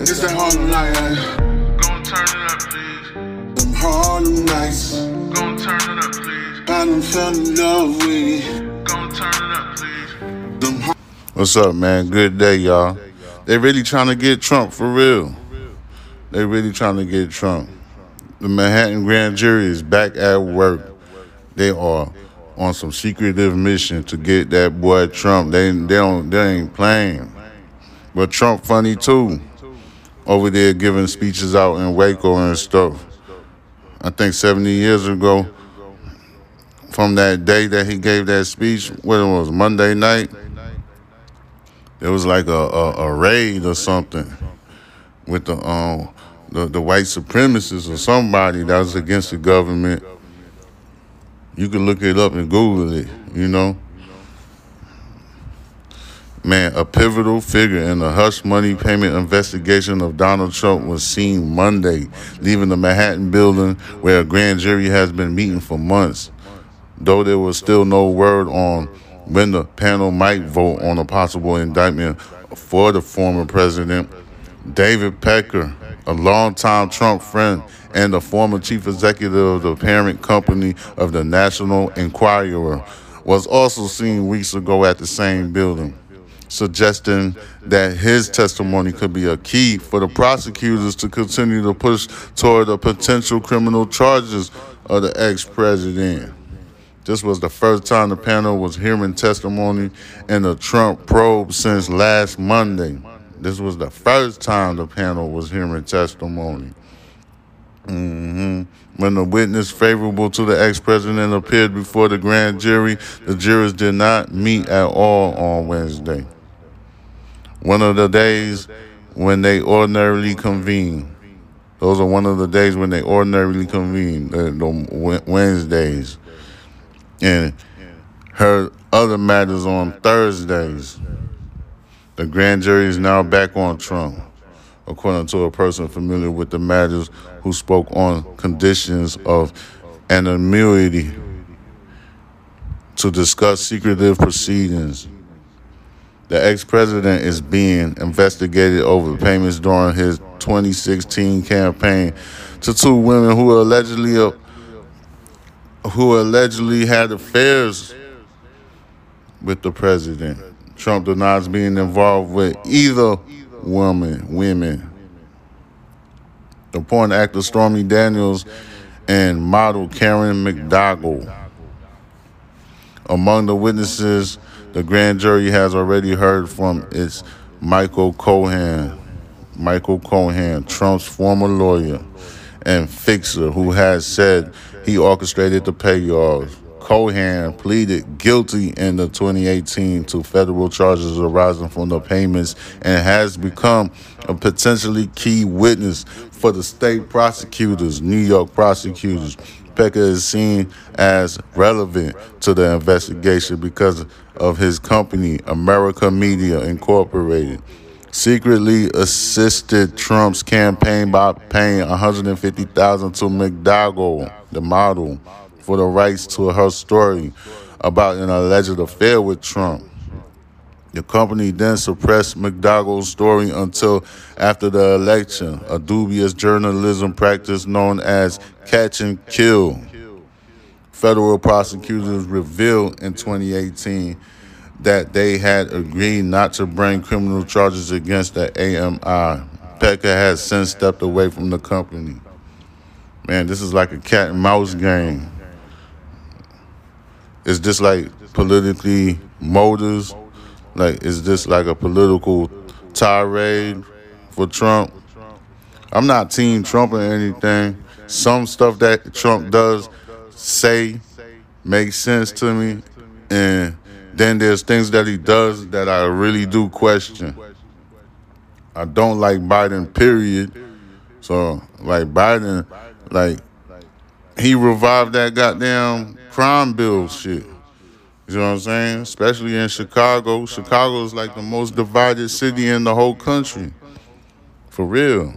It's that Harlem night, Gon' turn it up, please. them Harlem nights. Gon' turn it up, please. I done fell in love with it. Gon' turn it up, please. Them Har- What's up, man? Good day, y'all. They really trying to get Trump for real. They really trying to get Trump. The Manhattan grand jury is back at work. They are on some secretive mission to get that boy Trump. They they don't they ain't playing. But Trump funny too. Over there giving speeches out in Waco and stuff. I think 70 years ago, from that day that he gave that speech, what it was, Monday night, it was like a, a, a raid or something with the um the, the white supremacists or somebody that was against the government. You can look it up and Google it, you know. Man, a pivotal figure in the hush money payment investigation of Donald Trump was seen Monday leaving the Manhattan building where a grand jury has been meeting for months. Though there was still no word on when the panel might vote on a possible indictment for the former president, David Pecker, a longtime Trump friend and the former chief executive of the parent company of the National Enquirer, was also seen weeks ago at the same building, suggesting that his testimony could be a key for the prosecutors to continue to push toward the potential criminal charges of the ex-president. This was the first time the panel was hearing testimony in the Trump probe since last Monday. This was the first time the panel was hearing testimony. hmm When the witness favorable to the ex president appeared before the grand jury, the jurors did not meet at all on Wednesday. One of the days when they ordinarily convene. Those are one of the days when they ordinarily convene, uh, the, the Wednesdays and her other matters on Thursdays. The grand jury is now back on Trump, according to a person familiar with the matters who spoke on conditions of anonymity to discuss secretive proceedings. The ex president is being investigated over payments during his 2016 campaign to two women who allegedly who allegedly had affairs with the president. Trump denies being involved with either woman, women. The porn actor Stormy Daniels and model Karen McDougal. Among the witnesses, the grand jury has already heard from its Michael Cohen, Michael Cohen, Trump's former lawyer and fixer, who has said he orchestrated the payoffs. Cohen pleaded guilty in the 2018 to federal charges arising from the payments and has become a potentially key witness for the state prosecutors, New York prosecutors. Pecker is seen as relevant to the investigation because of his company, America Media Incorporated secretly assisted Trump's campaign by paying 150,000 to McDougal, the model, for the rights to her story about an alleged affair with Trump. The company then suppressed McDougal's story until after the election, a dubious journalism practice known as catch and kill. Federal prosecutors revealed in 2018 that they had agreed not to bring criminal charges against the AMI. Pecker has since stepped away from the company. Man, this is like a cat and mouse game. Is this like politically motives? Like, is this like a political tirade for Trump? I'm not team Trump or anything. Some stuff that Trump does say makes sense to me. And then there's things that he does that I really do question. I don't like Biden, period. So, like, Biden, like, he revived that goddamn crime bill shit. You know what I'm saying? Especially in Chicago. Chicago is like the most divided city in the whole country. For real.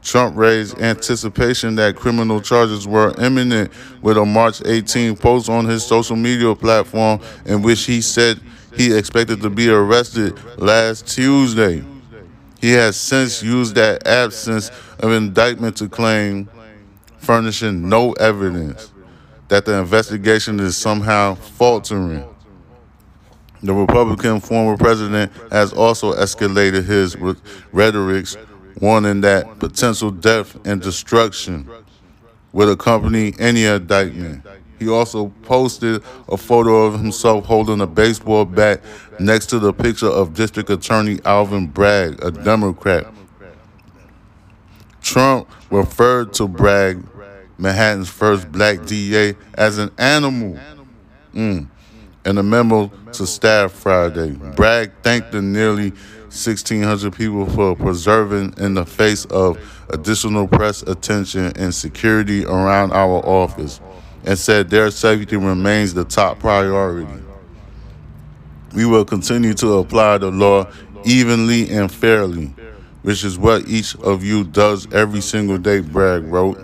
Trump raised anticipation that criminal charges were imminent with a March 18 post on his social media platform in which he said he expected to be arrested last Tuesday. He has since used that absence of indictment to claim furnishing no evidence that the investigation is somehow faltering. The Republican former president has also escalated his rhetorics, warning that potential death and destruction would accompany any indictment. He also posted a photo of himself holding a baseball bat next to the picture of District Attorney Alvin Bragg, a Democrat. Trump referred to Bragg, Manhattan's first black DA, as an animal. Mm. In a memo to staff Friday, Bragg thanked the nearly 1,600 people for preserving in the face of additional press attention and security around our office and said their safety remains the top priority. We will continue to apply the law evenly and fairly, which is what each of you does every single day, Bragg wrote.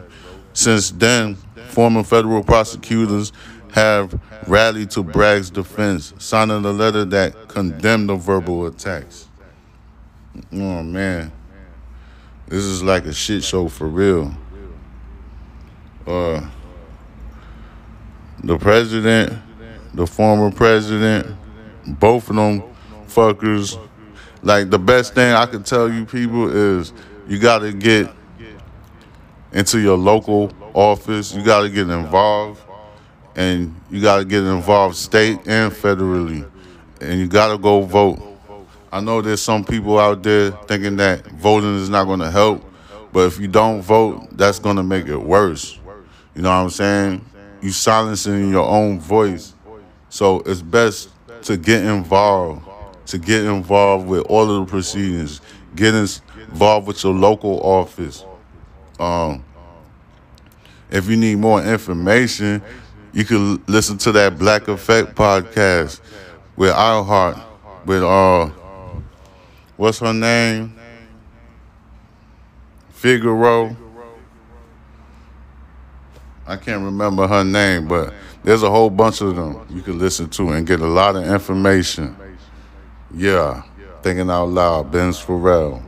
Since then, former federal prosecutors have rallied to Bragg's defense, signing a letter that condemned the verbal attacks. Oh man, this is like a shit show for real. Uh, the president, the former president, both of them fuckers. Like the best thing I can tell you people is you got to get into your local office. You got to get involved, and you got to get involved state and federally, and you got to go vote. I know there's some people out there thinking that voting is not going to help, but if you don't vote, that's going to make it worse. You know what I'm saying? You silencing your own voice. So it's best to get involved, to get involved with all of the proceedings, get involved with your local office. Um, if you need more information, you can listen to that Black Effect podcast with iHeart, with uh, what's her name? Figaro. I can't remember her name, but there's a whole bunch of them you can listen to and get a lot of information. Yeah, thinking out loud, Ben Farrell.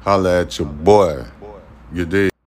Holla at your boy. You did.